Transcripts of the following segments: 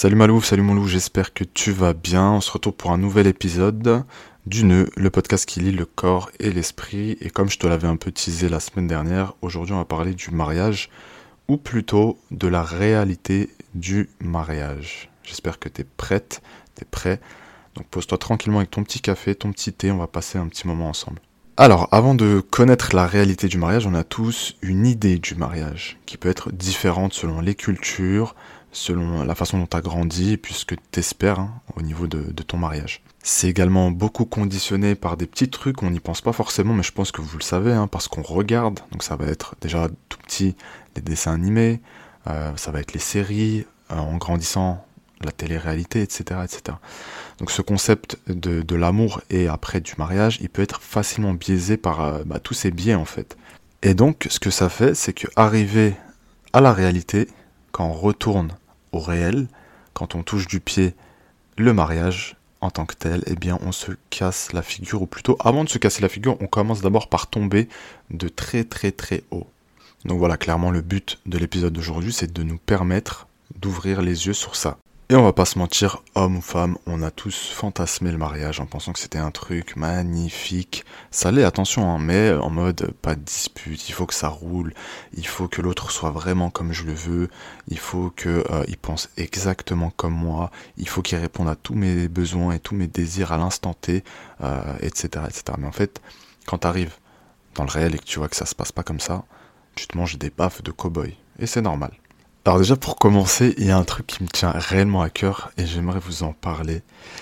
Salut Malou, salut mon loup, j'espère que tu vas bien. On se retrouve pour un nouvel épisode du Nœud, le podcast qui lie le corps et l'esprit. Et comme je te l'avais un peu teasé la semaine dernière, aujourd'hui on va parler du mariage, ou plutôt de la réalité du mariage. J'espère que tu es prête, tu es prêt. Donc pose-toi tranquillement avec ton petit café, ton petit thé, on va passer un petit moment ensemble. Alors, avant de connaître la réalité du mariage, on a tous une idée du mariage qui peut être différente selon les cultures, selon la façon dont tu as grandi et tu espères hein, au niveau de, ton mariage. C'est également beaucoup conditionné par des petits trucs, on n'y pense pas forcément, mais je pense que vous le savez, hein, parce qu'on regarde. Donc ça va être déjà tout petit les dessins animés, euh, ça va être les séries, euh, en grandissant la télé-réalité, etc., etc. Donc ce concept de, l'amour et après du mariage, il peut être facilement biaisé par euh, bah, tous ces biais en fait. Et donc ce que ça fait, c'est que à la réalité, quand on retourne au réel, quand on touche du pied le mariage en tant que tel, eh bien on se casse la figure, ou plutôt avant de se casser la figure, on commence d'abord par tomber de très très très haut. Donc voilà, clairement le but de l'épisode d'aujourd'hui, c'est de nous permettre d'ouvrir les yeux sur ça. Et on va pas se mentir, homme ou femme, on a tous fantasmé le mariage en pensant que c'était un truc magnifique. Ça l'est, attention, hein, mais en mode pas de dispute, il faut que ça roule, il faut que l'autre soit vraiment comme je le veux, il faut qu'il euh, pense exactement comme moi, il faut qu'il réponde à tous mes besoins et tous mes désirs à l'instant T, etc., euh, etc. Mais en fait, quand t'arrives dans le réel et que tu vois que ça se passe pas comme ça, tu te manges des baffes de cow-boy. Et c'est normal. Alors déjà pour commencer, il y a un truc qui me tient réellement à cœur et j'aimerais vous en parler.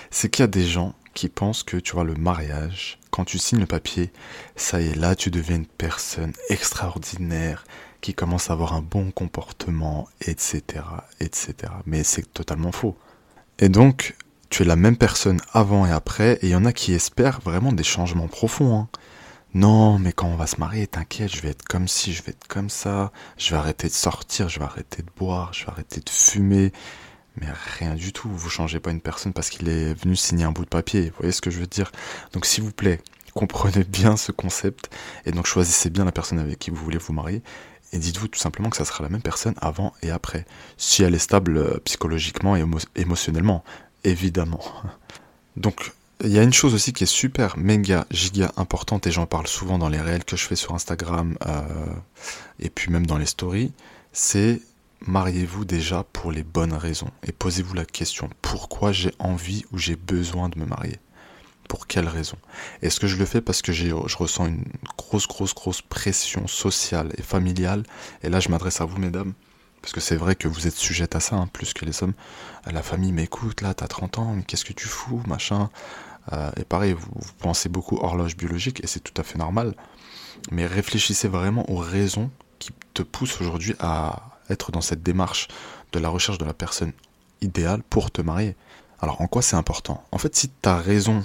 C'est qu'il y a des gens qui pensent que tu vois le mariage, quand tu signes le papier, ça y est là tu deviens une personne extraordinaire qui commence à avoir un bon comportement, etc., etc. Mais c'est totalement faux. Et donc tu es la même personne avant et après et il y en a qui espèrent vraiment des changements profonds. Hein. Non, mais quand on va se marier, t'inquiète, je vais être comme ci, je vais être comme ça, je vais arrêter de sortir, je vais arrêter de boire, je vais arrêter de fumer. Mais rien du tout, vous changez pas une personne parce qu'il est venu signer un bout de papier, vous voyez ce que je veux dire? Donc s'il vous plaît, comprenez bien ce concept et donc choisissez bien la personne avec qui vous voulez vous marier et dites-vous tout simplement que ça sera la même personne avant et après, si elle est stable euh, psychologiquement et émotionnellement, évidemment. Donc il y a une chose aussi qui est super, méga, giga importante, et j'en parle souvent dans les réels que je fais sur Instagram, euh, et puis même dans les stories, c'est mariez-vous déjà pour les bonnes raisons. Et posez-vous la question, pourquoi j'ai envie ou j'ai besoin de me marier? Pour quelles raisons? Est-ce que je le fais parce que je ressens une grosse, grosse, grosse pression sociale et familiale? Et là, je m'adresse à vous, mesdames. Parce que c'est vrai que vous êtes sujette à ça, hein, plus que les hommes. La famille m'écoute, là, t'as 30 ans, mais qu'est-ce que tu fous, machin? Euh, et pareil, vous, pensez beaucoup horloge biologique et c'est tout à fait normal. Mais réfléchissez vraiment aux raisons qui te poussent aujourd'hui à être dans cette démarche de la recherche de la personne idéale pour te marier. Alors en quoi c'est important? En fait, si ta raison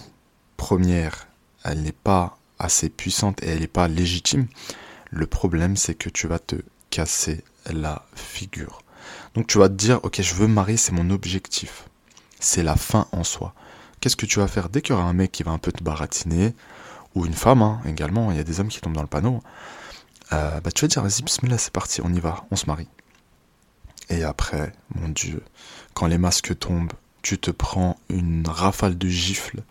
première, elle n'est pas assez puissante et elle n'est pas légitime, le problème c'est que tu vas te casser la figure. Donc tu vas te dire, ok, je veux me marier, c'est mon objectif. C'est la fin en soi qu'est-ce que tu vas faire dès qu'il y aura un mec qui va un peu te baratiner, ou une femme hein, également, il y a des hommes qui tombent dans le panneau, euh, bah, tu vas dire, vas-y, bismillah, c'est parti, on y va, on se marie. Et après, mon Dieu, quand les masques tombent, tu te prends une rafale de gifles.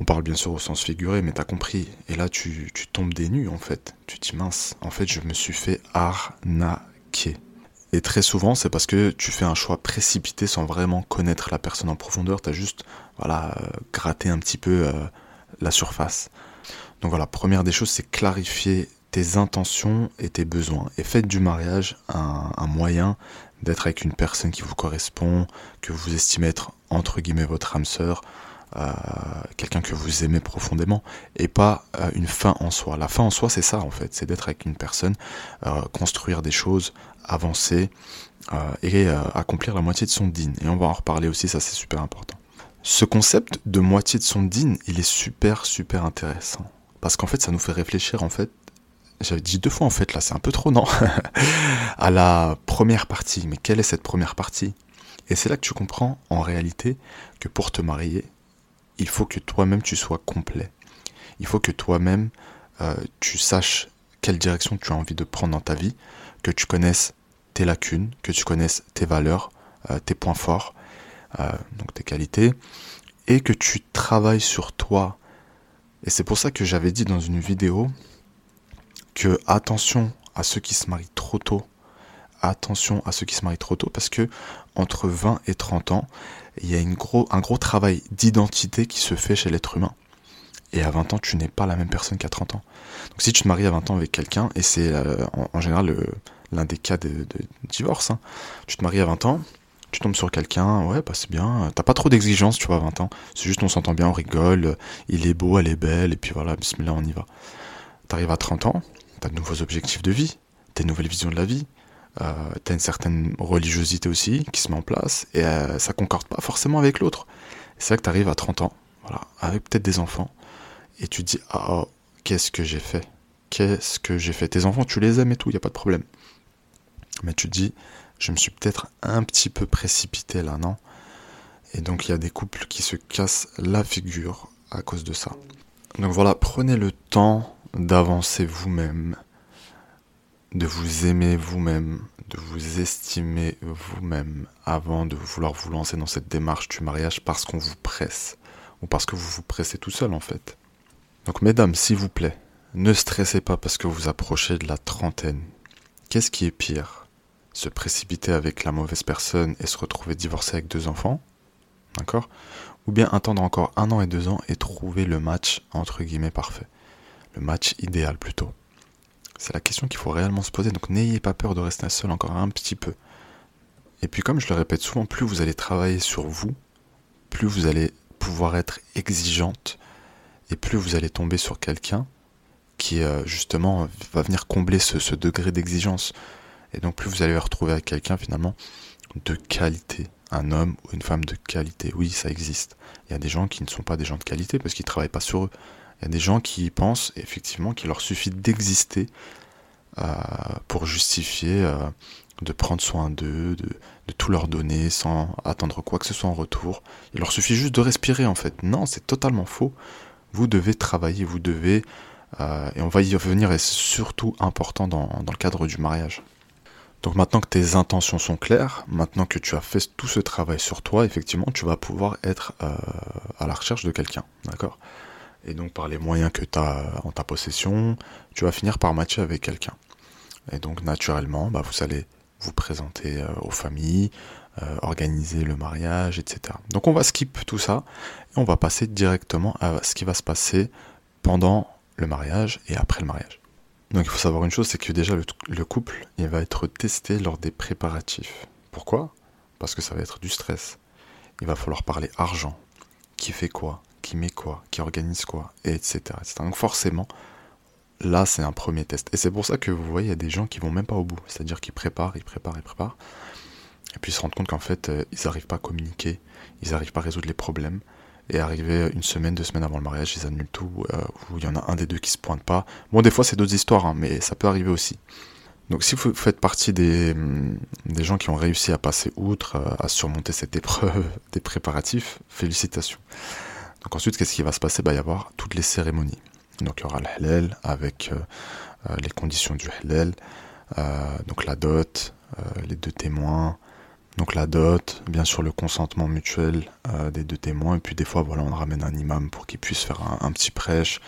On parle bien sûr au sens figuré, mais t'as compris. Et là, tu, tu tombes des nues, en fait. Tu dis, mince, en fait, je me suis fait arnaquer. Et très souvent, c'est parce que tu fais un choix précipité sans vraiment connaître la personne en profondeur. Tu as juste voilà, euh, gratté un petit peu euh, la surface. Donc voilà, première des choses, c'est clarifier tes intentions et tes besoins. Et faites du mariage un, moyen d'être avec une personne qui vous correspond, que vous estimez être entre guillemets votre âme sœur, euh, quelqu'un que vous aimez profondément, et pas une fin en soi. La fin en soi, c'est ça en fait, c'est d'être avec une personne, construire des choses, avancer et accomplir la moitié de son din. Et on va en reparler aussi, ça c'est super important. Ce concept de moitié de son din, il est super super intéressant. Parce qu'en fait, ça nous fait réfléchir en fait. J'avais dit deux fois en fait, là c'est un peu trop non. à la première partie. Mais quelle est cette première partie? Et c'est là que tu comprends en réalité que pour te marier, il faut que toi-même tu sois complet. Il faut que toi-même euh, tu saches quelle direction tu as envie de prendre dans ta vie, que tu connaisses tes lacunes, que tu connaisses tes valeurs, euh, tes points forts, donc tes qualités, et que tu travailles sur toi. Et c'est pour ça que j'avais dit dans une vidéo que attention à ceux qui se marient trop tôt. Attention à ceux qui se marient trop tôt parce que entre 20 et 30 ans, il y a un gros travail d'identité qui se fait chez l'être humain. Et à 20 ans, tu n'es pas la même personne qu'à 30 ans. Donc si tu te maries à 20 ans avec quelqu'un, et c'est euh, en, général l'un des cas de, divorce, hein, tu te maries à 20 ans, tu tombes sur quelqu'un, ouais, bah c'est bien, t'as pas trop d'exigences, tu vois, à 20 ans. C'est juste on s'entend bien, on rigole, il est beau, elle est belle, et puis voilà, bismillah, on y va. T'arrives à 30 ans, t'as de nouveaux objectifs de vie, t'as une nouvelle vision de la vie, euh, t'as une certaine religiosité aussi qui se met en place, et euh, ça concorde pas forcément avec l'autre. C'est vrai que t'arrives à 30 ans, voilà, avec peut-être des enfants, et tu te dis, ah, oh, qu'est-ce que j'ai fait? Qu'est-ce que j'ai fait? Tes enfants, tu les aimes et tout, il a pas de problème. Mais tu te dis, je me suis peut-être un petit peu précipité là, non? Et donc il y a des couples qui se cassent la figure à cause de ça. Donc voilà, prenez le temps d'avancer vous-même, de vous aimer vous-même, de vous estimer vous-même avant de vouloir vous lancer dans cette démarche du mariage parce qu'on vous presse ou parce que vous vous pressez tout seul en fait. Donc mesdames, s'il vous plaît, ne stressez pas parce que vous approchez de la trentaine. Qu'est-ce qui est pire? Se précipiter avec la mauvaise personne et se retrouver divorcé avec deux enfants D'accord? Ou bien attendre encore un an et deux ans et trouver le match entre guillemets parfait. Le match idéal plutôt. C'est la question qu'il faut réellement se poser, donc n'ayez pas peur de rester seul encore un petit peu. Et puis comme je le répète souvent, plus vous allez travailler sur vous, plus vous allez pouvoir être exigeante et plus vous allez tomber sur quelqu'un qui euh, justement va venir combler ce, degré d'exigence. Et donc plus vous allez retrouver avec quelqu'un finalement de qualité, un homme ou une femme de qualité. Oui, ça existe. Il y a des gens qui ne sont pas des gens de qualité parce qu'ils ne travaillent pas sur eux. Il y a des gens qui pensent effectivement qu'il leur suffit d'exister euh, pour justifier euh, de prendre soin d'eux, de, de, tout leur donner sans attendre quoi que ce soit en retour. Il leur suffit juste de respirer en fait. Non, c'est totalement faux vous devez travailler, vous devez, euh, et on va y revenir, et c'est surtout important dans, le cadre du mariage. Donc maintenant que tes intentions sont claires, maintenant que tu as fait tout ce travail sur toi, effectivement, tu vas pouvoir être euh, à la recherche de quelqu'un, d'accord? Et donc par les moyens que tu as en ta possession, tu vas finir par matcher avec quelqu'un. Et donc naturellement, bah, vous allez vous présenter euh, aux familles, euh, organiser le mariage, etc. Donc on va skip tout ça et on va passer directement à ce qui va se passer pendant le mariage et après le mariage. Donc il faut savoir une chose, c'est que déjà le, couple, il va être testé lors des préparatifs. Pourquoi? Parce que ça va être du stress. Il va falloir parler argent. Qui fait quoi? Qui met quoi? Qui organise quoi? Et etc.. Donc forcément, là c'est un premier test. Et c'est pour ça que vous voyez, il y a des gens qui vont même pas au bout. C'est-à-dire qu'ils préparent, ils préparent, ils préparent. Et puis ils se rendent compte qu'en fait, euh, ils n'arrivent pas à communiquer, ils n'arrivent pas à résoudre les problèmes. Et arrivé une semaine, deux semaines avant le mariage, ils annulent tout, euh, il y en a un des deux qui se pointe pas. Bon, des fois c'est d'autres histoires, hein, mais ça peut arriver aussi. Donc si vous faites partie des, mm, des gens qui ont réussi à passer outre, euh, à surmonter cette épreuve des préparatifs, félicitations. Donc ensuite, qu'est-ce qui va se passer? Bah, Il va y avoir toutes les cérémonies. Donc il y aura le halal avec les conditions du halal, donc la dot, les deux témoins, donc la dot, bien sûr le consentement mutuel euh, des deux témoins, et puis des fois voilà on ramène un imam pour qu'il puisse faire un, petit prêche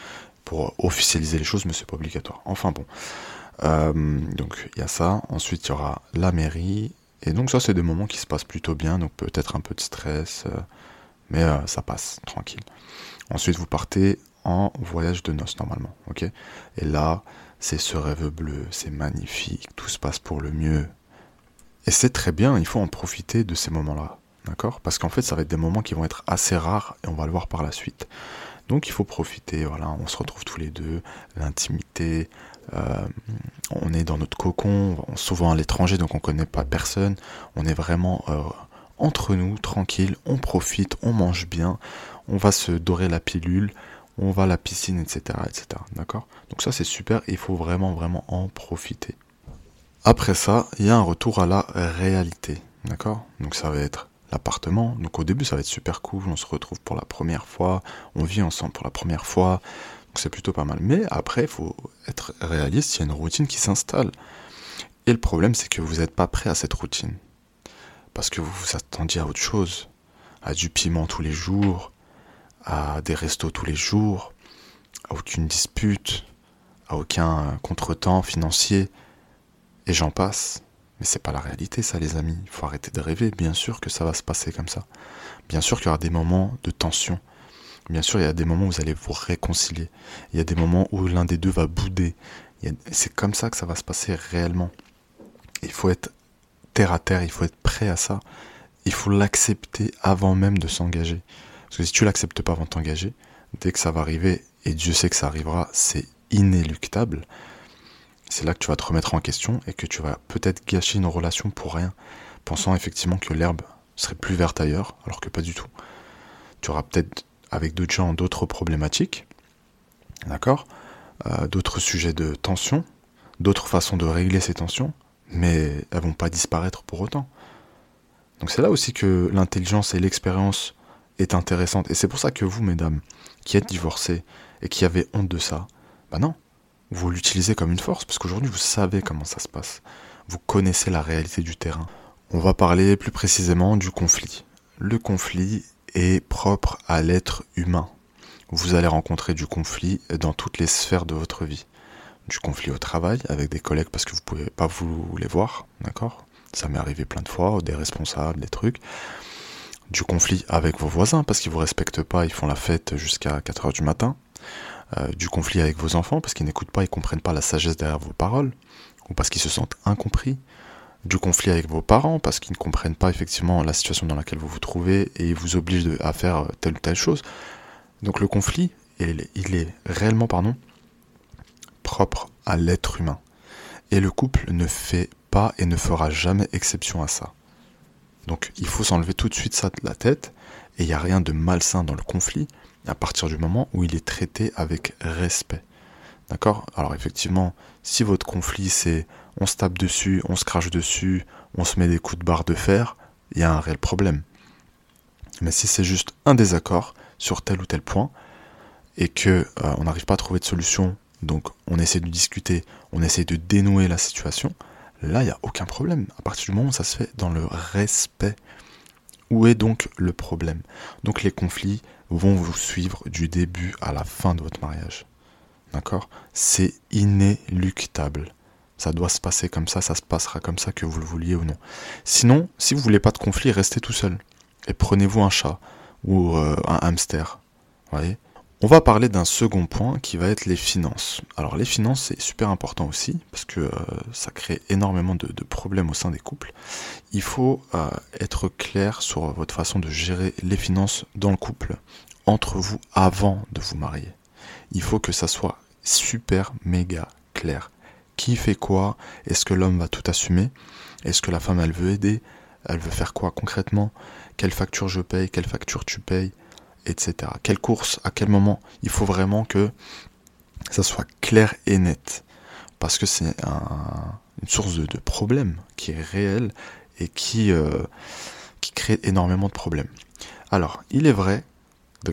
pour officialiser les choses, mais c'est pas obligatoire. Enfin bon, euh, donc il y a ça. Ensuite il y aura la mairie, et donc ça c'est des moments qui se passent plutôt bien, donc peut-être un peu de stress, euh, mais ça passe tranquille. Ensuite vous partez en voyage de noces normalement, Et là c'est ce rêve bleu, c'est magnifique, tout se passe pour le mieux, et c'est très bien, il faut en profiter de ces moments-là. D'accord? Parce qu'en fait, ça va être des moments qui vont être assez rares et on va le voir par la suite. Donc il faut profiter, voilà, on se retrouve tous les deux, l'intimité, euh, on est dans notre cocon, souvent à l'étranger, donc on connaît pas personne, on est vraiment euh, entre nous, tranquille, on profite, on mange bien, on va se dorer la pilule, on va à la piscine, etc. etc. D'accord? Donc ça c'est super, il faut vraiment, vraiment en profiter. Après ça, il y a un retour à la réalité. D'accord? Donc ça va être l'appartement. Donc au début, ça va être super cool. On se retrouve pour la première fois. On vit ensemble pour la première fois. Donc c'est plutôt pas mal. Mais après, il faut être réaliste. Il y a une routine qui s'installe. Et le problème, c'est que vous n'êtes pas prêt à cette routine. Parce que vous vous attendiez à autre chose. à du piment tous les jours, à des restos tous les jours, à aucune dispute, à aucun contretemps financier, et j'en passe. Mais c'est pas la réalité, ça, les amis. Il faut arrêter de rêver. Bien sûr que ça va se passer comme ça. Bien sûr qu'il y aura des moments de tension. Bien sûr, il y a des moments où vous allez vous réconcilier. Il y a des moments où l'un des deux va bouder. C'est comme ça que ça va se passer réellement. Il faut être terre à terre, il faut être prêt à ça. Il faut l'accepter avant même de s'engager. Parce que si tu l'acceptes pas avant de t'engager, dès que ça va arriver, et Dieu sait que ça arrivera, c'est inéluctable, c'est là que tu vas te remettre en question et que tu vas peut-être gâcher une relation pour rien, pensant effectivement que l'herbe serait plus verte ailleurs, alors que pas du tout. Tu auras peut-être avec d'autres gens d'autres problématiques, d'accord euh, D'autres sujets de tension, d'autres façons de régler ces tensions, mais elles vont pas disparaître pour autant. Donc c'est là aussi que l'intelligence et l'expérience est intéressante. Et c'est pour ça que vous, mesdames, qui êtes divorcées et qui avez honte de ça, bah non, vous l'utilisez comme une force, parce qu'aujourd'hui vous savez comment ça se passe. Vous connaissez la réalité du terrain. On va parler plus précisément du conflit. Le conflit est propre à l'être humain. Vous allez rencontrer du conflit dans toutes les sphères de votre vie. Du conflit au travail avec des collègues parce que vous pouvez pas vous les voir, d'accord? Ça m'est arrivé plein de fois, des responsables, des trucs. Du conflit avec vos voisins parce qu'ils vous respectent pas, ils font la fête jusqu'à 4 heures du matin. Euh, du conflit avec vos enfants parce qu'ils n'écoutent pas, ils comprennent pas la sagesse derrière vos paroles, ou parce qu'ils se sentent incompris, du conflit avec vos parents parce qu'ils ne comprennent pas effectivement la situation dans laquelle vous vous trouvez et ils vous obligent à faire euh, telle ou telle chose. Donc le conflit, il est réellement pardon, propre à l'être humain. Et le couple ne fait pas et ne fera jamais exception à ça. Donc il faut s'enlever tout de suite ça de la tête, et il n'y a rien de malsain dans le conflit, à partir du moment où il est traité avec respect. D'accord? Alors effectivement, si votre conflit c'est on se tape dessus, on se crache dessus, on se met des coups de barre de fer, il y a un réel problème. Mais si c'est juste un désaccord sur tel ou tel point et que euh, on n'arrive pas à trouver de solution, donc on essaie de discuter, on essaie de dénouer la situation, là il n'y a aucun problème. À partir du moment où ça se fait dans le respect. Où est donc le problème? Donc les conflits, vont vous suivre du début à la fin de votre mariage. D'accord? C'est inéluctable. Ça doit se passer comme ça, ça se passera comme ça que vous le vouliez ou non. Sinon, si vous voulez pas de conflit, restez tout seul. Et prenez-vous un chat ou euh, un hamster. Voyez? On va parler d'un second point qui va être les finances. Alors les finances c'est super important aussi parce que euh, ça crée énormément de, problèmes au sein des couples. Il faut euh, être clair sur votre façon de gérer les finances dans le couple entre vous avant de vous marier. Il faut que ça soit super méga clair. Qui fait quoi? Est-ce que l'homme va tout assumer? Est-ce que la femme elle veut aider? Elle veut faire quoi concrètement? Quelle facture je paye? Quelle facture tu payes? Etc. Quelle course, à quel moment Il faut vraiment que ça soit clair et net. Parce que c'est une source de, problème qui est réelle et qui, euh, qui crée énormément de problèmes. Alors, il est vrai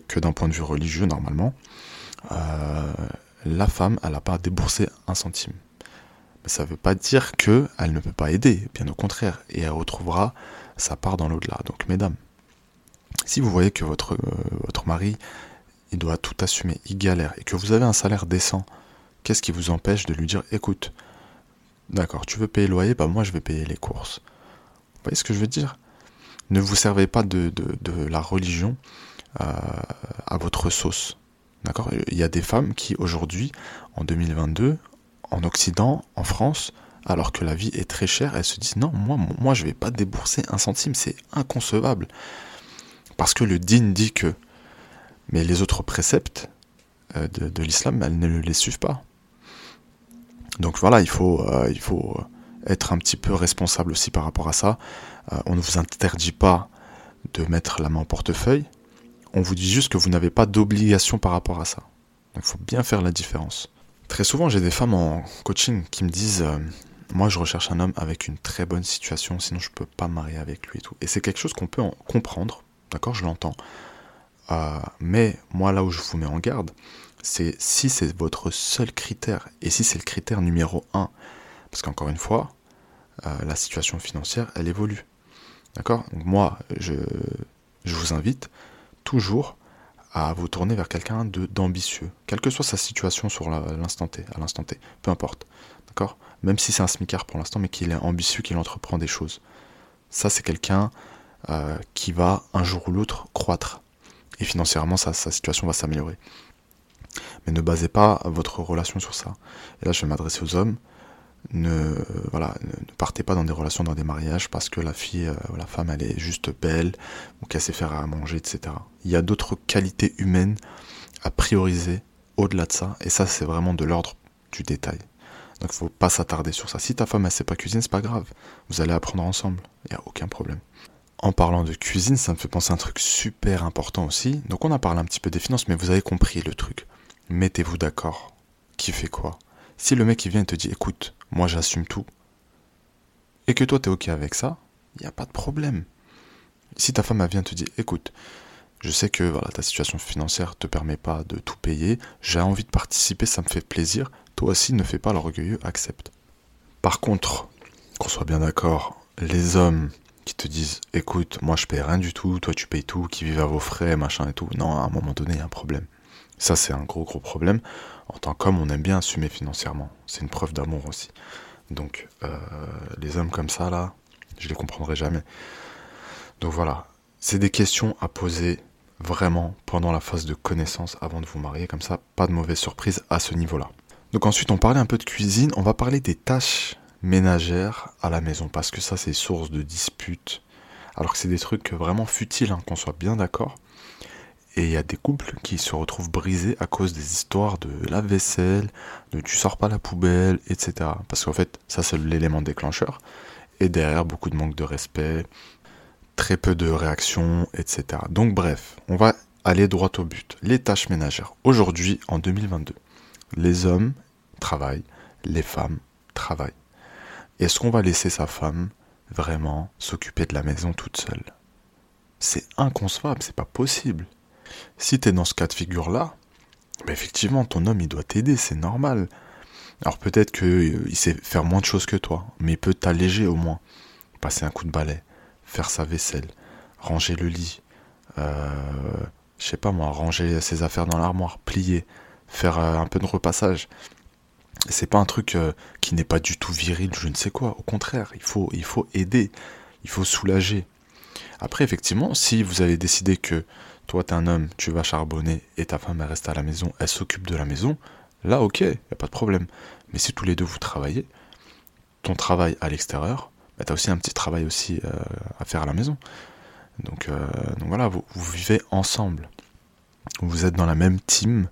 que d'un point de vue religieux, normalement, euh, la femme, elle n'a pas déboursé un centime. Mais ça ne veut pas dire qu'elle ne peut pas aider, bien au contraire, et elle retrouvera sa part dans l'au-delà. Donc, mesdames, si vous voyez que votre, euh, votre mari, il doit tout assumer, il galère, et que vous avez un salaire décent, qu'est-ce qui vous empêche de lui dire, écoute, d'accord, tu veux payer le loyer, bah moi je vais payer les courses. Vous voyez ce que je veux dire? Ne vous servez pas de, la religion euh, à votre sauce. D'accord? Il y a des femmes qui aujourd'hui, en 2022, en Occident, en France, alors que la vie est très chère, elles se disent non, moi, moi je vais pas débourser un centime, c'est inconcevable. Parce que le din dit que. Mais les autres préceptes euh, de, l'islam, elles ne les suivent pas. Donc voilà, il faut, euh, il faut être un petit peu responsable aussi par rapport à ça. Euh, on ne vous interdit pas de mettre la main au portefeuille. On vous dit juste que vous n'avez pas d'obligation par rapport à ça. Donc il faut bien faire la différence. Très souvent, j'ai des femmes en coaching qui me disent Moi, je recherche un homme avec une très bonne situation, sinon je ne peux pas marier avec lui et tout. Et c'est quelque chose qu'on peut en comprendre D'accord Je l'entends. Euh, mais moi, là où je vous mets en garde, c'est si c'est votre seul critère, et si c'est le critère numéro un, parce qu'encore une fois, euh, la situation financière, elle évolue. D'accord? Moi, je, je vous invite toujours à vous tourner vers quelqu'un d'ambitieux, quelle que soit sa situation sur l'instant T, à l'instant T, peu importe. D'accord? Même si c'est un smicard pour l'instant, mais qu'il est ambitieux, qu'il entreprend des choses. Ça, c'est quelqu'un euh, qui va un jour ou l'autre croître. Et financièrement, sa situation va s'améliorer. Mais ne basez pas votre relation sur ça. Et là, je vais m'adresser aux hommes. Ne, voilà, ne partez pas dans des relations, dans des mariages parce que la fille, euh, la femme, elle est juste belle ou qu'elle sait faire à manger, etc. Il y a d'autres qualités humaines à prioriser au-delà de ça. Et ça, c'est vraiment de l'ordre du détail. Donc, il faut pas s'attarder sur ça. Si ta femme, elle sait pas cuisiner, c'est pas grave. Vous allez apprendre ensemble. Il n'y a aucun problème. En parlant de cuisine, ça me fait penser à un truc super important aussi. Donc, on a parlé un petit peu des finances, mais vous avez compris le truc mettez-vous d'accord. Qui fait quoi? Si le mec il vient et te dit écoute, moi j'assume tout, et que toi t'es ok avec ça, il n'y a pas de problème. Si ta femme vient te dire écoute, je sais que voilà, ta situation financière te permet pas de tout payer, j'ai envie de participer, ça me fait plaisir, toi aussi ne fais pas l'orgueilleux, accepte. Par contre, qu'on soit bien d'accord, les hommes qui te disent écoute, moi je paye rien du tout, toi tu payes tout, qui vivent à vos frais, machin et tout, non, à un moment donné, il y a un problème. Ça, c'est un gros, gros problème. En tant qu'homme, on aime bien assumer financièrement. C'est une preuve d'amour aussi. Donc, euh, les hommes comme ça, là, je les comprendrai jamais. Donc voilà, c'est des questions à poser vraiment pendant la phase de connaissance avant de vous marier. Comme ça, pas de mauvaise surprise à ce niveau-là. Donc ensuite, on parlait un peu de cuisine. On va parler des tâches ménagères à la maison. Parce que ça, c'est source de disputes. Alors que c'est des trucs vraiment futiles, hein, qu'on soit bien d'accord. Et il y a des couples qui se retrouvent brisés à cause des histoires de la vaisselle, de tu sors pas la poubelle, etc. Parce qu'en fait, ça c'est l'élément déclencheur. Et derrière, beaucoup de manque de respect, très peu de réactions, etc. Donc bref, on va aller droit au but. Les tâches ménagères. Aujourd'hui, en 2022, les hommes travaillent, les femmes travaillent. Est-ce qu'on va laisser sa femme vraiment s'occuper de la maison toute seule? C'est inconcevable, c'est pas possible. Si tu es dans ce cas de figure-là, bah, effectivement, ton homme, il doit t'aider, c'est normal. Alors peut-être qu'il euh, sait faire moins de choses que toi, mais il peut t'alléger au moins. Passer un coup de balai, faire sa vaisselle, ranger le lit, euh, je sais pas moi, ranger ses affaires dans l'armoire, plier, faire euh, un peu de repassage. C'est pas un truc qui n'est pas du tout viril, je ne sais quoi. Au contraire, il faut, il faut aider, il faut soulager. Après, effectivement, si vous avez décidé que toi, t'es un homme, tu vas charbonner et ta femme, elle reste à la maison, elle s'occupe de la maison. Là, ok, y a pas de problème. Mais si tous les deux vous travaillez, ton travail à l'extérieur, bah, tu as aussi un petit travail aussi euh, à faire à la maison. Euh, donc voilà, vous, vivez ensemble. Vous êtes dans la même team.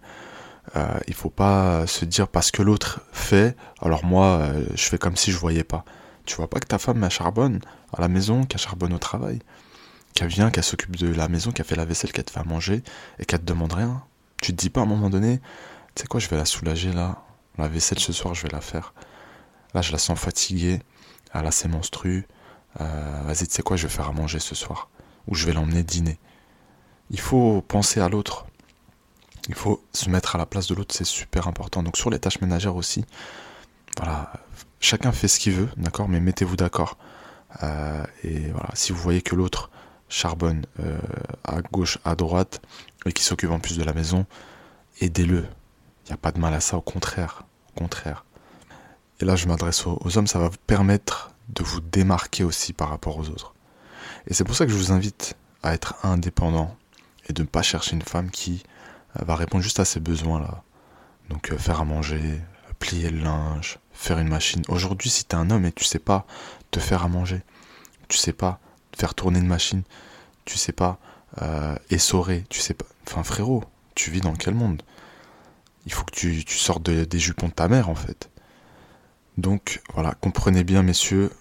Euh, il faut pas se dire parce que l'autre fait, alors moi, euh, je fais comme si je voyais pas. Tu vois pas que ta femme, elle charbonne à la maison, qu'elle charbonne au travail qu'elle vient, qu'elle s'occupe de la maison, qu'elle fait la vaisselle, qu'elle te fait à manger et qu'elle te demande rien. Tu te dis pas à un moment donné, tu sais quoi, je vais la soulager là, la vaisselle ce soir, je vais la faire. Là, je la sens fatiguée, elle a ses menstrues. Euh, vas-y, tu sais quoi, je vais faire à manger ce soir. Ou je vais l'emmener dîner. Il faut penser à l'autre. Il faut se mettre à la place de l'autre, c'est super important. Donc sur les tâches ménagères aussi, voilà, chacun fait ce qu'il veut, d'accord, mais mettez-vous d'accord. Euh, et voilà, si vous voyez que l'autre charbonne euh, à gauche, à droite, et qui s'occupe en plus de la maison, aidez-le. Il n'y a pas de mal à ça, au contraire. Au contraire. Et là, je m'adresse aux, hommes, ça va vous permettre de vous démarquer aussi par rapport aux autres. Et c'est pour ça que je vous invite à être indépendant et de ne pas chercher une femme qui va répondre juste à ses besoins-là. Donc euh, faire à manger, plier le linge, faire une machine. Aujourd'hui, si tu es un homme et tu sais pas te faire à manger, tu sais pas faire tourner une machine, tu sais pas euh, essorer, tu sais pas. Enfin, frérot, tu vis dans quel monde? Il faut que tu, tu sortes des jupons de ta mère, en fait. Donc, voilà, comprenez bien, messieurs,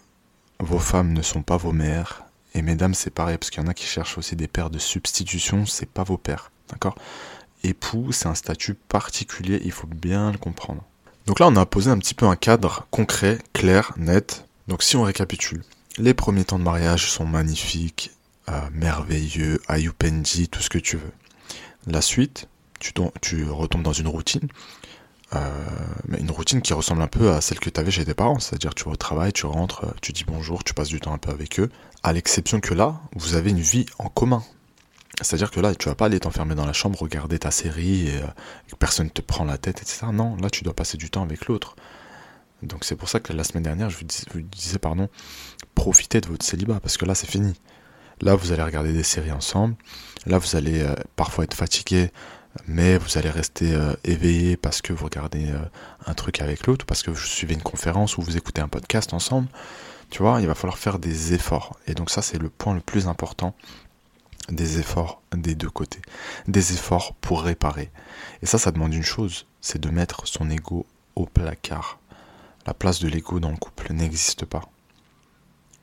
vos femmes ne sont pas vos mères. Et mesdames, c'est pareil, parce qu'il y en a qui cherchent aussi des pères de substitution, c'est pas vos pères, d'accord? Époux, c'est un statut particulier, il faut bien le comprendre. Donc là, on a posé un petit peu un cadre concret, clair, net. Donc si on récapitule, les premiers temps de mariage sont magnifiques, euh, merveilleux, ayupendi, tout ce que tu veux. La suite, tu, tu retombes dans une routine, euh, mais une routine qui ressemble un peu à celle que tu avais chez tes parents, c'est-à-dire tu vas au travail, tu rentres, tu dis bonjour, tu passes du temps un peu avec eux, à l'exception que là, vous avez une vie en commun. C'est-à-dire que là, tu vas pas aller t'enfermer dans la chambre, regarder ta série et, que personne te prend la tête, etc. Non, là, tu dois passer du temps avec l'autre. Donc c'est pour ça que la semaine dernière, je vous, disais, pardon, profitez de votre célibat, parce que là, c'est fini. Là, vous allez regarder des séries ensemble. Là, vous allez euh, parfois être fatigué, mais vous allez rester euh, éveillé parce que vous regardez euh, un truc avec l'autre, parce que vous suivez une conférence ou vous écoutez un podcast ensemble. Tu vois, il va falloir faire des efforts. Et donc ça, c'est le point le plus important des efforts des deux côtés. Des efforts pour réparer. Et ça, ça demande une chose, c'est de mettre son ego au placard. La place de l'ego dans le couple n'existe pas.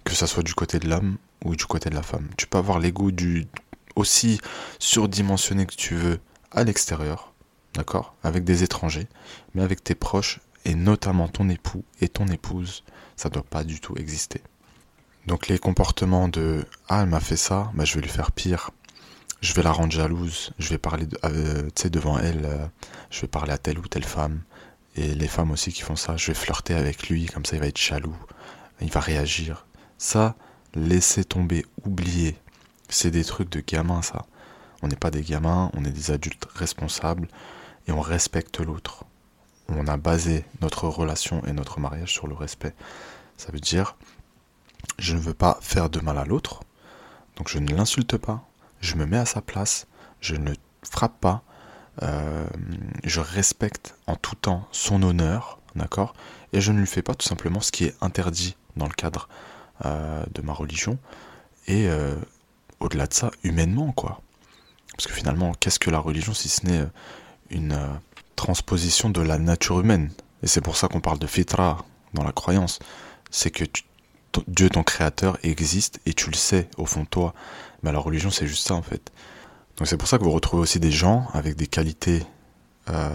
Que ça soit du côté de l'homme ou du côté de la femme. Tu peux avoir l'ego du aussi surdimensionné que tu veux à l'extérieur, d'accord Avec des étrangers, mais avec tes proches et notamment ton époux et ton épouse, ça ne doit pas du tout exister. Donc les comportements de ah elle m'a fait ça, bah, je vais lui faire pire, je vais la rendre jalouse, je vais parler de, euh, devant elle, euh, je vais parler à telle ou telle femme, et les femmes aussi qui font ça, je vais flirter avec lui, comme ça il va être jaloux, il va réagir. Ça, laissez tomber, oubliez. C'est des trucs de gamins ça. On n'est pas des gamins, on est des adultes responsables et on respecte l'autre. On a basé notre relation et notre mariage sur le respect. Ça veut dire, je ne veux pas faire de mal à l'autre, donc je ne l'insulte pas, je me mets à sa place, je ne frappe pas, euh, je respecte en tout temps son honneur, d'accord? Et je ne lui fais pas tout simplement ce qui est interdit dans le cadre euh, de ma religion. Et euh, au-delà de ça, humainement, quoi. Parce que finalement, qu'est-ce que la religion si ce n'est une transposition de la nature humaine? Et c'est pour ça qu'on parle de fitra dans la croyance. C'est que Dieu, ton créateur, existe et tu le sais au fond de toi. Mais la religion, c'est juste ça en fait. Donc c'est pour ça que vous retrouvez aussi des gens avec des qualités euh,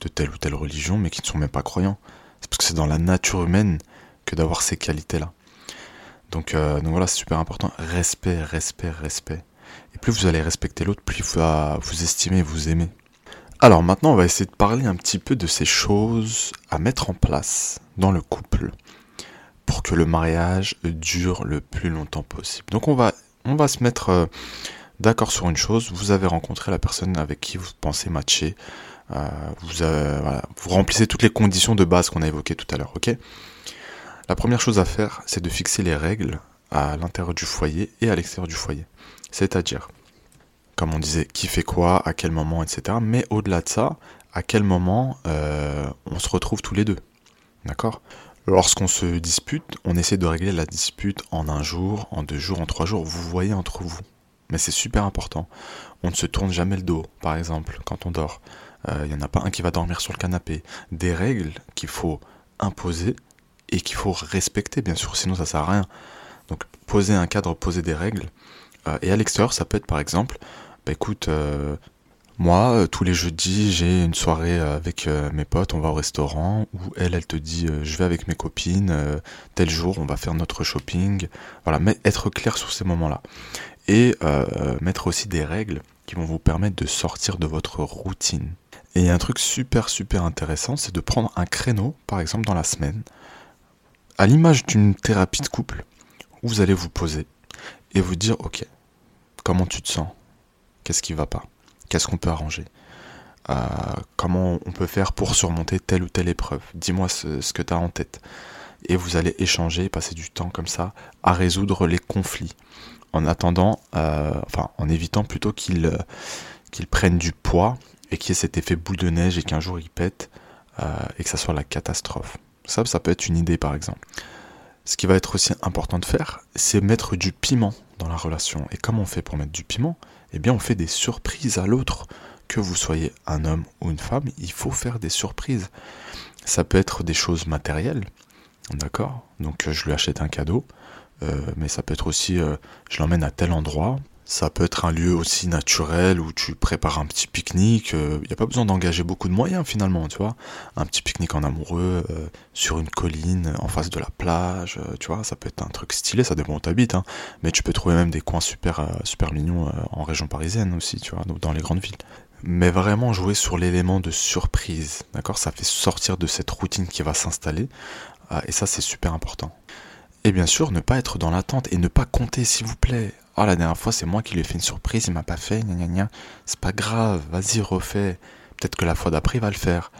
de telle ou telle religion, mais qui ne sont même pas croyants. C'est parce que c'est dans la nature humaine que d'avoir ces qualités-là. Donc, euh, voilà, c'est super important. Respect, respect, respect. Et plus vous allez respecter l'autre, plus vous, vous estimez, vous aimez. Alors maintenant, on va essayer de parler un petit peu de ces choses à mettre en place dans le couple pour que le mariage dure le plus longtemps possible. Donc on va, on va se mettre euh, d'accord sur une chose, vous avez rencontré la personne avec qui vous pensez matcher, euh, vous, remplissez toutes les conditions de base qu'on a évoquées tout à l'heure, ok? La première chose à faire, c'est de fixer les règles à l'intérieur du foyer et à l'extérieur du foyer. C'est-à-dire, comme on disait, qui fait quoi, à quel moment, etc. Mais au-delà de ça, à quel moment euh, on se retrouve tous les deux. D'accord? Lorsqu'on se dispute, on essaie de régler la dispute en un jour, en deux jours, en trois jours. Vous voyez entre vous mais c'est super important. On ne se tourne jamais le dos, par exemple, quand on dort. Il euh, n'y en a pas un qui va dormir sur le canapé. Des règles qu'il faut imposer et qu'il faut respecter, bien sûr, sinon ça sert à rien. Donc poser un cadre, poser des règles. Euh, et à l'extérieur, ça peut être par exemple, bah écoute, euh, moi, tous les jeudis, j'ai une soirée avec mes potes, on va au restaurant, ou elle, elle te dit, je vais avec mes copines, tel jour, on va faire notre shopping. Voilà, mais être clair sur ces moments-là et euh, mettre aussi des règles qui vont vous permettre de sortir de votre routine. Et un truc super super intéressant, c'est de prendre un créneau, par exemple dans la semaine, à l'image d'une thérapie de couple, où vous allez vous poser et vous dire, ok, comment tu te sens? Qu'est-ce qui va pas? Qu'est-ce qu'on peut arranger euh, Comment on peut faire pour surmonter telle ou telle épreuve Dis-moi ce, que tu as en tête. Et vous allez échanger, passer du temps comme ça à résoudre les conflits en attendant, euh, enfin en évitant plutôt qu'il euh, qu'il prenne du poids et qu'il y ait cet effet boule de neige et qu'un jour il pète euh, et que ça soit la catastrophe. Ça, ça peut être une idée par exemple. Ce qui va être aussi important de faire, c'est mettre du piment dans la relation. Et comment on fait pour mettre du piment? Eh bien, on fait des surprises à l'autre. Que vous soyez un homme ou une femme, il faut faire des surprises. Ça peut être des choses matérielles, d'accord? Donc, je lui achète un cadeau. Euh, mais ça peut être aussi, euh, je l'emmène à tel endroit. Ça peut être un lieu aussi naturel où tu prépares un petit pique-nique. Il euh, n'y a pas besoin d'engager beaucoup de moyens finalement, tu vois. Un petit pique-nique en amoureux sur une colline en face de la plage, tu vois. Ça peut être un truc stylé, ça dépend où t'habites, hein. Mais tu peux trouver même des coins super super mignons en région parisienne aussi, tu vois, dans les grandes villes mais vraiment jouer sur l'élément de surprise, d'accord? Ça fait sortir de cette routine qui va s'installer, et ça c'est super important. Et bien sûr, ne pas être dans l'attente et ne pas compter, s'il vous plaît. Oh, la dernière fois, c'est moi qui lui ai fait une surprise, il m'a pas fait, gna gna gna. C'est pas grave, vas-y, refais. Peut-être que la fois d'après, il va le faire.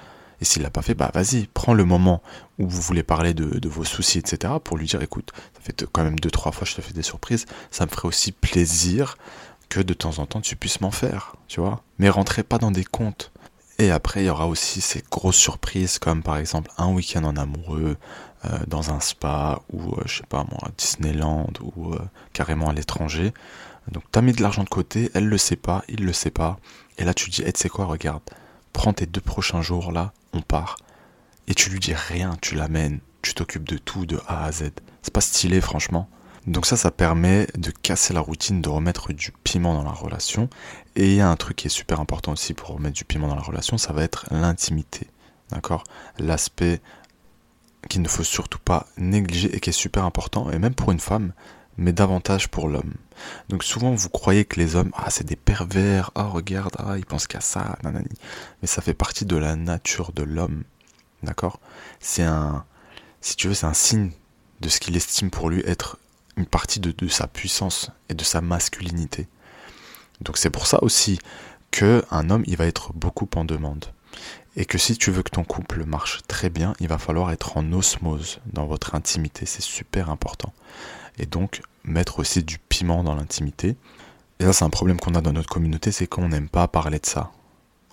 Et s'il l'a pas fait, bah vas-y, prends le moment où vous voulez parler de, vos soucis, etc. pour lui dire, écoute, ça fait quand même deux, trois fois que je te fais des surprises, ça me ferait aussi plaisir que de temps en temps tu puisses m'en faire, tu vois. Mais rentrez pas dans des comptes. Et après, il y aura aussi ces grosses surprises comme par exemple un week-end en amoureux dans un spa ou euh, je sais pas moi, Disneyland ou euh, carrément à l'étranger. Donc t'as mis de l'argent de côté, elle le sait pas, il le sait pas. Et là tu dis, hey, tu sais quoi, regarde, prends tes deux prochains jours là, on part. Et tu lui dis rien, tu l'amènes, tu t'occupes de tout de A à Z. C'est pas stylé franchement. Donc ça, ça permet de casser la routine, de remettre du piment dans la relation. Et il y a un truc qui est super important aussi pour remettre du piment dans la relation, ça va être l'intimité. D'accord? L'aspect qu'il ne faut surtout pas négliger et qui est super important, et même pour une femme, mais davantage pour l'homme. Donc souvent vous croyez que les hommes, ah c'est des pervers, ah regarde, ah ils pensent qu'à ça, nanani. Mais ça fait partie de la nature de l'homme, d'accord? C'est un, si tu veux, c'est un signe de ce qu'il estime pour lui être une partie de, de sa puissance et de sa masculinité. Donc c'est pour ça aussi que un homme, il va être beaucoup en demande. Et que si tu veux que ton couple marche très bien, il va falloir être en osmose dans votre intimité. C'est super important. Et donc, mettre aussi du piment dans l'intimité. Et ça, c'est un problème qu'on a dans notre communauté, c'est qu'on n'aime pas parler de ça.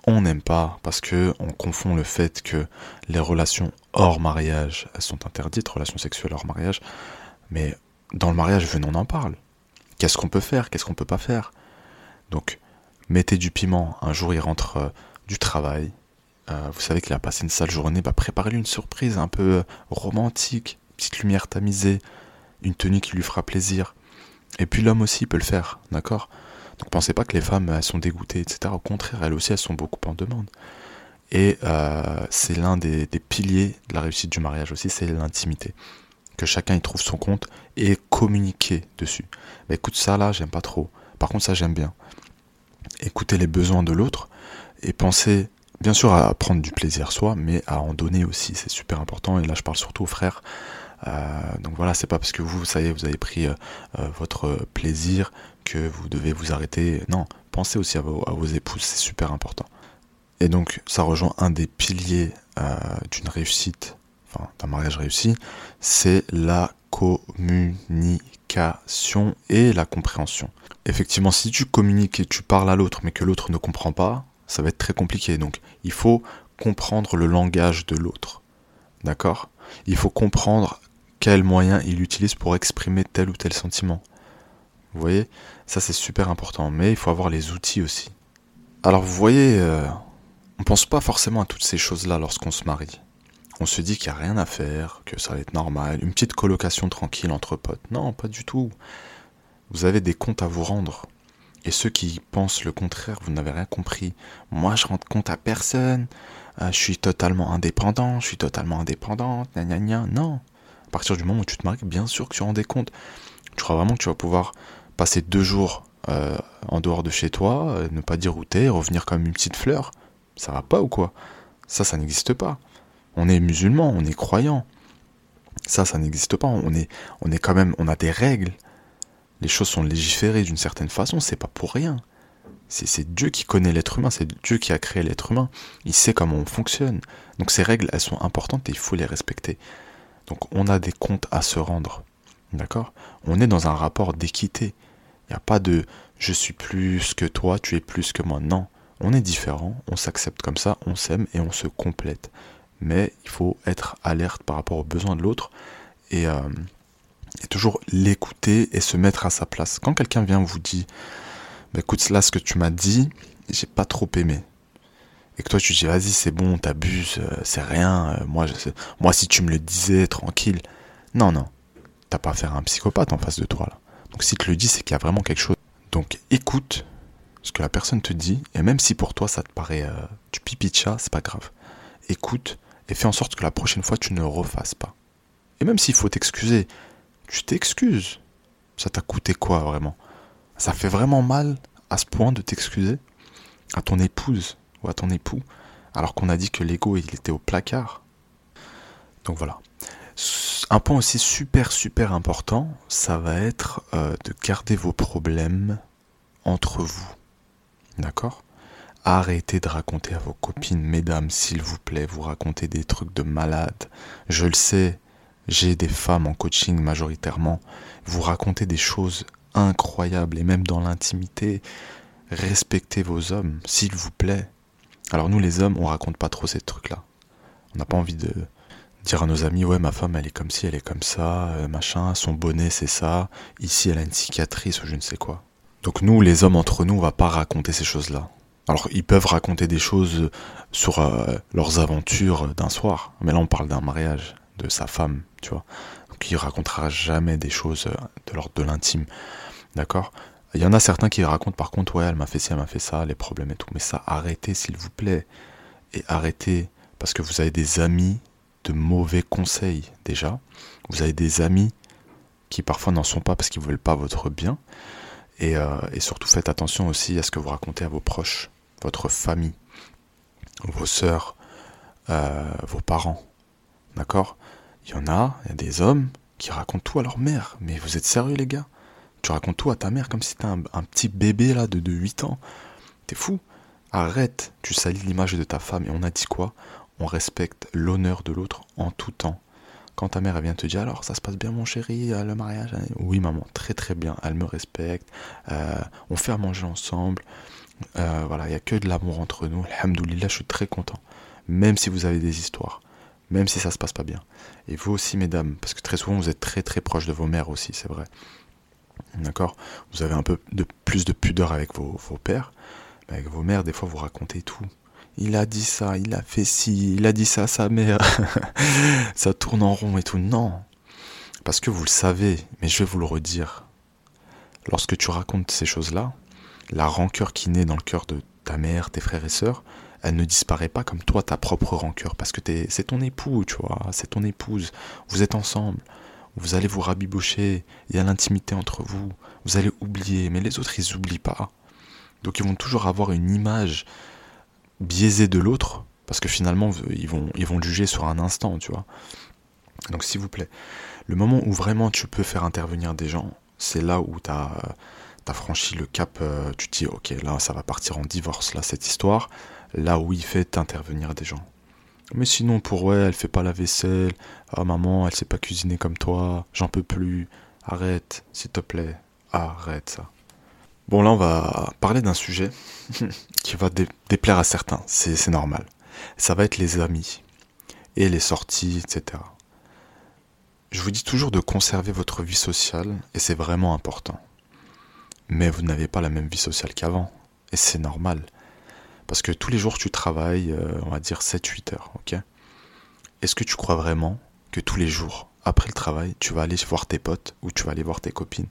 On n'aime pas parce que on confond le fait que les relations hors mariage, elles sont interdites, relations sexuelles hors mariage, mais dans le mariage, venons, on en parle. Qu'est-ce qu'on peut faire? Qu'est-ce qu'on peut pas faire? Donc, mettez du piment. Un jour, il rentre euh, du travail. Euh, vous savez qu'il a passé une sale journée. Bah, préparez-lui une surprise un peu euh, romantique. Petite lumière tamisée. Une tenue qui lui fera plaisir. Et puis l'homme aussi peut le faire, d'accord? Donc pensez pas que les femmes elles sont dégoûtées, etc. Au contraire, elles aussi elles sont beaucoup en demande. Et c'est l'un des, des, piliers de la réussite du mariage aussi, c'est l'intimité que chacun y trouve son compte et communiquer dessus. Bah, écoute, ça là, j'aime pas trop. Par contre, ça, j'aime bien. Écouter les besoins de l'autre et penser, bien sûr, à prendre du plaisir soi, mais à en donner aussi. C'est super important. Et là, je parle surtout aux frères. Euh, donc voilà, c'est pas parce que vous, ça y est, vous avez pris euh, euh, votre plaisir que vous devez vous arrêter. Non, pensez aussi à vos, à vos épouses, c'est super important. Et donc, ça rejoint un des piliers d'une réussite enfin d'un mariage réussi, c'est la communication et la compréhension. Effectivement, si tu communiques et tu parles à l'autre mais que l'autre ne comprend pas, ça va être très compliqué. Donc il faut comprendre le langage de l'autre. D'accord? Il faut comprendre quels moyens il utilise pour exprimer tel ou tel sentiment. Vous voyez? Ça c'est super important, mais il faut avoir les outils aussi. Alors vous voyez, euh, on pense pas forcément à toutes ces choses-là lorsqu'on se marie on se dit qu'il n'y a rien à faire, que ça va être normal, une petite colocation tranquille entre potes. Non, pas du tout. Vous avez des comptes à vous rendre. Et ceux qui pensent le contraire, vous n'avez rien compris. Moi, je rends compte à personne. Euh, je suis totalement indépendant, je suis totalement indépendante. Non. À partir du moment où tu te maries, bien sûr que tu rends des comptes. Tu crois vraiment que tu vas pouvoir passer deux jours euh, en dehors de chez toi, euh, ne pas dire où t'es, revenir comme une petite fleur? Ça va pas ou quoi? Ça, ça n'existe pas. On est musulman, on est croyant. Ça, ça n'existe pas. On est, on est quand même, on a des règles. Les choses sont légiférées d'une certaine façon. C'est pas pour rien. C'est Dieu qui connaît l'être humain. C'est Dieu qui a créé l'être humain. Il sait comment on fonctionne. Donc ces règles, elles sont importantes et il faut les respecter. Donc on a des comptes à se rendre. D'accord? On est dans un rapport d'équité. Il n'y a pas de je suis plus que toi, tu es plus que moi. Non. On est différent, on s'accepte comme ça, on s'aime et on se complète mais il faut être alerte par rapport aux besoins de l'autre et, euh, toujours l'écouter et se mettre à sa place. Quand quelqu'un vient vous dit, bah, écoute là ce que tu m'as dit, j'ai pas trop aimé. Et que toi tu dis vas-y c'est bon, t'abuses, euh, c'est rien, euh, moi, moi si tu me le disais tranquille. Non, non, t'as pas à faire un psychopathe en face de toi là. Donc si tu le dis c'est qu'il y a vraiment quelque chose. Donc écoute ce que la personne te dit, et même si pour toi ça te paraît du pipi de chat, c'est pas grave. Écoute, et fais en sorte que la prochaine fois tu ne refasses pas. Et même s'il faut t'excuser, tu t'excuses. Ça t'a coûté quoi vraiment? Ça fait vraiment mal à ce point de t'excuser à ton épouse ou à ton époux alors qu'on a dit que l'ego il était au placard. Donc voilà. Un point aussi super super important, ça va être euh, de garder vos problèmes entre vous. D'accord? Arrêtez de raconter à vos copines, mesdames, s'il vous plaît, vous racontez des trucs de malade. Je le sais, j'ai des femmes en coaching majoritairement. Vous racontez des choses incroyables et même dans l'intimité. Respectez vos hommes, s'il vous plaît. Alors nous les hommes, on raconte pas trop ces trucs-là. On n'a pas envie de dire à nos amis ouais ma femme elle est comme ci, elle est comme ça, euh, machin, son bonnet c'est ça, ici elle a une cicatrice ou je ne sais quoi. Donc nous les hommes entre nous, on va pas raconter ces choses-là. Alors ils peuvent raconter des choses sur euh, leurs aventures d'un soir, mais là on parle d'un mariage de sa femme, tu vois. Donc il racontera jamais des choses euh, de l'ordre de l'intime, d'accord? Il y en a certains qui racontent par contre, ouais, elle m'a fait ci, elle m'a fait ça, les problèmes et tout, mais ça, arrêtez s'il vous plaît, et arrêtez parce que vous avez des amis de mauvais conseils déjà, vous avez des amis qui parfois n'en sont pas parce qu'ils veulent pas votre bien, et, euh, et surtout faites attention aussi à ce que vous racontez à vos proches votre famille, vos sœurs, euh, vos parents. D'accord? Il y en a, il y a des hommes qui racontent tout à leur mère. Mais vous êtes sérieux les gars? Tu racontes tout à ta mère comme si c'était un, petit bébé là de, de 8 ans. T'es fou Arrête, tu salis l'image de ta femme et on a dit quoi? On respecte l'honneur de l'autre en tout temps. Quand ta mère vient te dire alors ça se passe bien mon chéri, euh, le mariage Oui maman, très très bien, elle me respecte, euh, on fait à manger ensemble, euh, voilà, il n'y a que de l'amour entre nous. Alhamdoulilah, je suis très content. Même si vous avez des histoires, même si ça se passe pas bien. Et vous aussi, mesdames, parce que très souvent vous êtes très très proches de vos mères aussi, c'est vrai. D'accord? Vous avez un peu de plus de pudeur avec vos, vos pères. Mais avec vos mères, des fois, vous racontez tout. Il a dit ça, il a fait ci, il a dit ça à sa mère. ça tourne en rond et tout. Non. Parce que vous le savez, mais je vais vous le redire. Lorsque tu racontes ces choses-là, la rancœur qui naît dans le cœur de ta mère, tes frères et sœurs, elle ne disparaît pas comme toi ta propre rancœur, parce que c'est ton époux, tu vois, c'est ton épouse, vous êtes ensemble, vous allez vous rabibocher, il y a l'intimité entre vous, vous allez oublier, mais les autres ils oublient pas. Donc ils vont toujours avoir une image biaisée de l'autre, parce que finalement ils vont, ils vont juger sur un instant, tu vois. Donc s'il vous plaît, le moment où vraiment tu peux faire intervenir des gens, c'est là où tu as t'as franchi le cap, euh, tu te dis ok là ça va partir en divorce là cette histoire, là où il fait intervenir des gens. Mais sinon pour ouais elle fait pas la vaisselle, ah maman elle sait pas cuisiner comme toi, j'en peux plus, arrête s'il te plaît, arrête ça. Bon là on va parler d'un sujet qui va déplaire à certains, c'est normal. Ça va être les amis et les sorties, etc. Je vous dis toujours de conserver votre vie sociale et c'est vraiment important mais vous n'avez pas la même vie sociale qu'avant. Et c'est normal. Parce que tous les jours tu travailles, euh, on va dire 7-8 heures, ok? Est-ce que tu crois vraiment que tous les jours, après le travail, tu vas aller voir tes potes ou tu vas aller voir tes copines?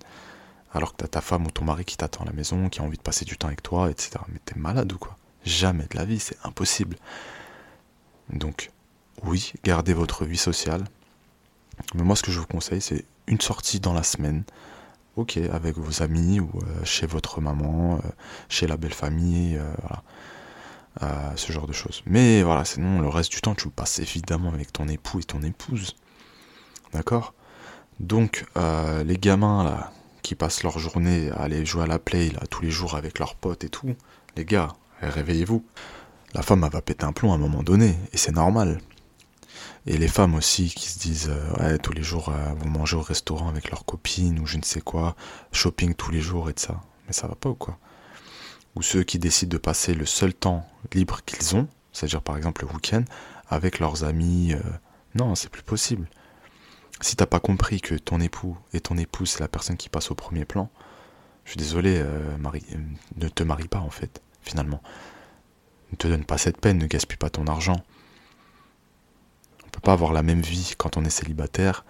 Alors que tu as ta femme ou ton mari qui t'attend à la maison, qui a envie de passer du temps avec toi, etc. Mais t'es malade ou quoi? Jamais de la vie, c'est impossible. Donc, oui, gardez votre vie sociale. Mais moi, ce que je vous conseille, c'est une sortie dans la semaine ok, avec vos amis ou euh, chez votre maman, euh, chez la belle famille. Ce genre de choses. Mais voilà, sinon le reste du temps, tu le passes évidemment avec ton époux et ton épouse. D'accord? Donc, les gamins là, qui passent leur journée à aller jouer à la play là, tous les jours avec leurs potes et tout, les gars, réveillez-vous. La femme, elle va péter un plomb à un moment donné, et c'est normal. Et les femmes aussi qui se disent euh, ouais tous les jours euh, vont manger au restaurant avec leurs copines ou je ne sais quoi, shopping tous les jours et de ça. Mais ça va pas ou quoi? Ou ceux qui décident de passer le seul temps libre qu'ils ont, c'est-à-dire par exemple le week-end, avec leurs amis. Euh, non, c'est plus possible. Si t'as pas compris que ton époux et ton épouse c'est la personne qui passe au premier plan, je suis désolé, Marie, ne te marie pas en fait, finalement. Ne te donne pas cette peine, ne gaspille pas ton argent peut pas avoir la même vie quand on est célibataire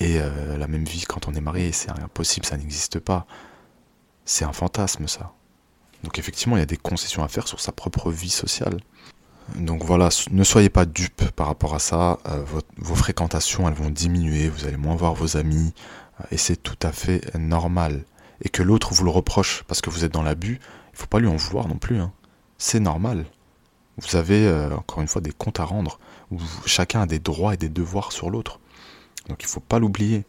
et euh, la même vie quand on est marié. C'est impossible, ça n'existe pas. C'est un fantasme, ça. Donc effectivement, il y a des concessions à faire sur sa propre vie sociale. Donc voilà, ne soyez pas dupes par rapport à ça. Euh, vos, fréquentations, elles vont diminuer, vous allez moins voir vos amis, euh, et c'est tout à fait normal. Et que l'autre vous le reproche parce que vous êtes dans l'abus, il faut pas lui en vouloir non plus. Hein. C'est normal. Vous avez, encore une fois, des comptes à rendre où chacun a des droits et des devoirs sur l'autre. Donc il faut pas l'oublier.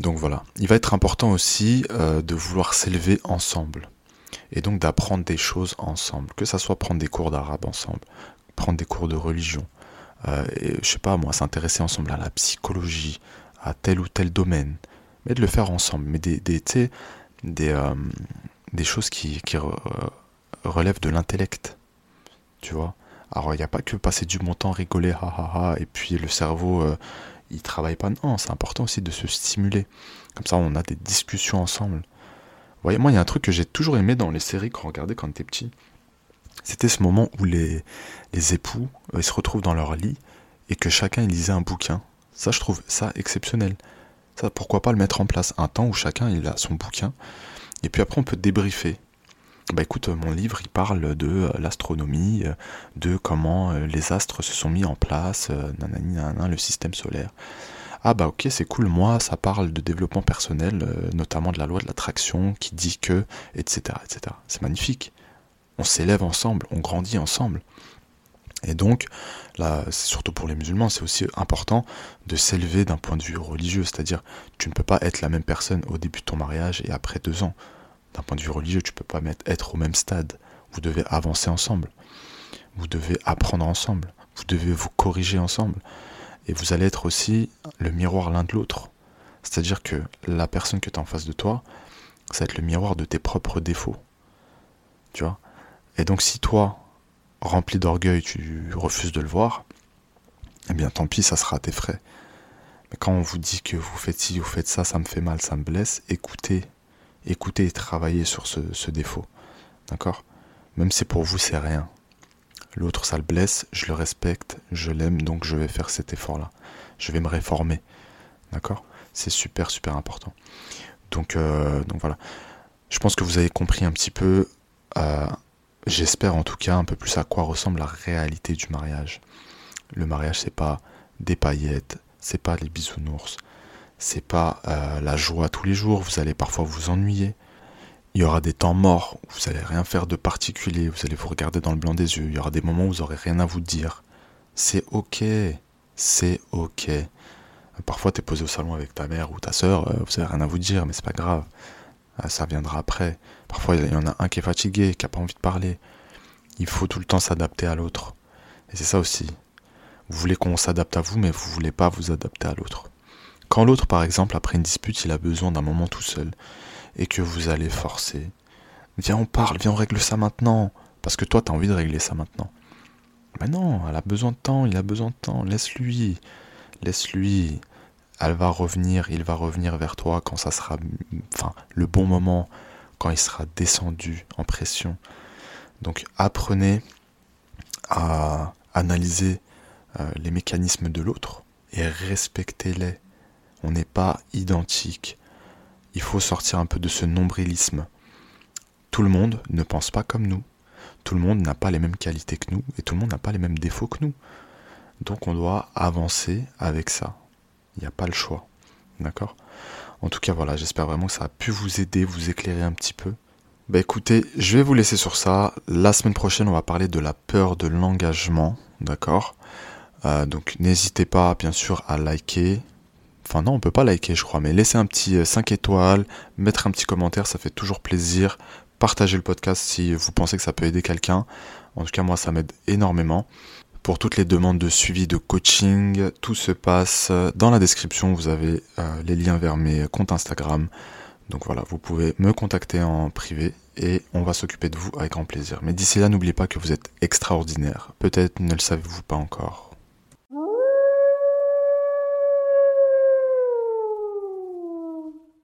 Donc voilà. Il va être important aussi euh, de vouloir s'élever ensemble. Et donc d'apprendre des choses ensemble. Que ça soit prendre des cours d'arabe ensemble, prendre des cours de religion. Euh, et, je sais pas moi, s'intéresser ensemble à la psychologie, à tel ou tel domaine. Mais de le faire ensemble. Mais des, des, des, euh, des choses qui, qui relèvent de l'intellect. Tu vois? Alors il n'y a pas que passer du bon temps, rigoler, ha ha ha, et puis le cerveau, euh, il travaille pas. Non, c'est important aussi de se stimuler. Comme ça, on a des discussions ensemble. Voyez, moi, il y a un truc que j'ai toujours aimé dans les séries qu'on regardait quand on était petit. C'était ce moment où les, les époux euh, ils se retrouvent dans leur lit et que chacun il lisait un bouquin. Ça, je trouve ça exceptionnel. Ça, pourquoi pas le mettre en place Un temps où chacun il a son bouquin. Et puis après, on peut débriefer. Bah écoute, mon livre il parle de euh, l'astronomie, euh, de comment les astres se sont mis en place, nanani nanana, le système solaire. Ah bah ok c'est cool, moi ça parle de développement personnel, notamment de la loi de l'attraction qui dit que, etc. etc. C'est magnifique. On s'élève ensemble, on grandit ensemble. Et donc, là, surtout pour les musulmans, c'est aussi important de s'élever d'un point de vue religieux, c'est-à-dire tu ne peux pas être la même personne au début de ton mariage et après deux ans d'un point de vue religieux, tu peux pas être au même stade. Vous devez avancer ensemble. Vous devez apprendre ensemble. Vous devez vous corriger ensemble. Et vous allez être aussi le miroir l'un de l'autre. C'est-à-dire que la personne que tu en face de toi, ça va être le miroir de tes propres défauts. Tu vois? Et donc si toi, rempli d'orgueil, tu refuses de le voir, eh bien tant pis, ça sera à tes frais. Mais quand on vous dit que vous faites ci, vous faites ça, ça me fait mal, ça me blesse, écoutez écoutez et travaillez sur ce, défaut. D'accord? Même si pour vous c'est rien. L'autre ça le blesse, je le respecte, je l'aime, donc je vais faire cet effort-là. Je vais me réformer. D'accord? C'est super super important. Donc, euh, donc voilà. Je pense que vous avez compris un petit peu, euh, j'espère en tout cas un peu plus à quoi ressemble la réalité du mariage. Le mariage c'est pas des paillettes, c'est pas les bisounours, c'est pas euh, la joie tous les jours, vous allez parfois vous ennuyer. Il y aura des temps morts où vous allez rien faire de particulier, vous allez vous regarder dans le blanc des yeux, il y aura des moments où vous aurez rien à vous dire. C'est ok, c'est ok. Parfois tu es posé au salon avec ta mère ou ta soeur, euh, vous avez rien à vous dire, mais c'est pas grave. Euh, ça viendra après. Parfois il y en a un qui est fatigué, qui a pas envie de parler. Il faut tout le temps s'adapter à l'autre. Et c'est ça aussi. Vous voulez qu'on s'adapte à vous, mais vous voulez pas vous adapter à l'autre. Quand l'autre, par exemple, après une dispute, il a besoin d'un moment tout seul, et que vous allez forcer, viens on parle, viens on règle ça maintenant, parce que toi t'as envie de régler ça maintenant. Mais non, elle a besoin de temps, il a besoin de temps, laisse-lui, laisse-lui. Elle va revenir, il va revenir vers toi quand ça sera, enfin, le bon moment, quand il sera descendu en pression. Donc apprenez à analyser euh, les mécanismes de l'autre et respectez-les on n'est pas identique. Il faut sortir un peu de ce nombrilisme. Tout le monde ne pense pas comme nous. Tout le monde n'a pas les mêmes qualités que nous et tout le monde n'a pas les mêmes défauts que nous. Donc on doit avancer avec ça. Il n'y a pas le choix. D'accord? En tout cas, voilà, j'espère vraiment que ça a pu vous aider, vous éclairer un petit peu. Bah écoutez, je vais vous laisser sur ça. La semaine prochaine, on va parler de la peur de l'engagement. D'accord? Euh, Donc n'hésitez pas, bien sûr, à liker, Enfin non, on peut pas liker je crois, mais laisser un petit 5 euh, étoiles, mettre un petit commentaire, ça fait toujours plaisir. Partagez le podcast si vous pensez que ça peut aider quelqu'un. En tout cas, moi, ça m'aide énormément. Pour toutes les demandes de suivi de coaching, tout se passe dans la description. Vous avez euh, les liens vers mes comptes Instagram. Donc voilà, vous pouvez me contacter en privé et on va s'occuper de vous avec grand plaisir. Mais d'ici là, n'oubliez pas que vous êtes extraordinaire. Peut-être ne le savez-vous pas encore.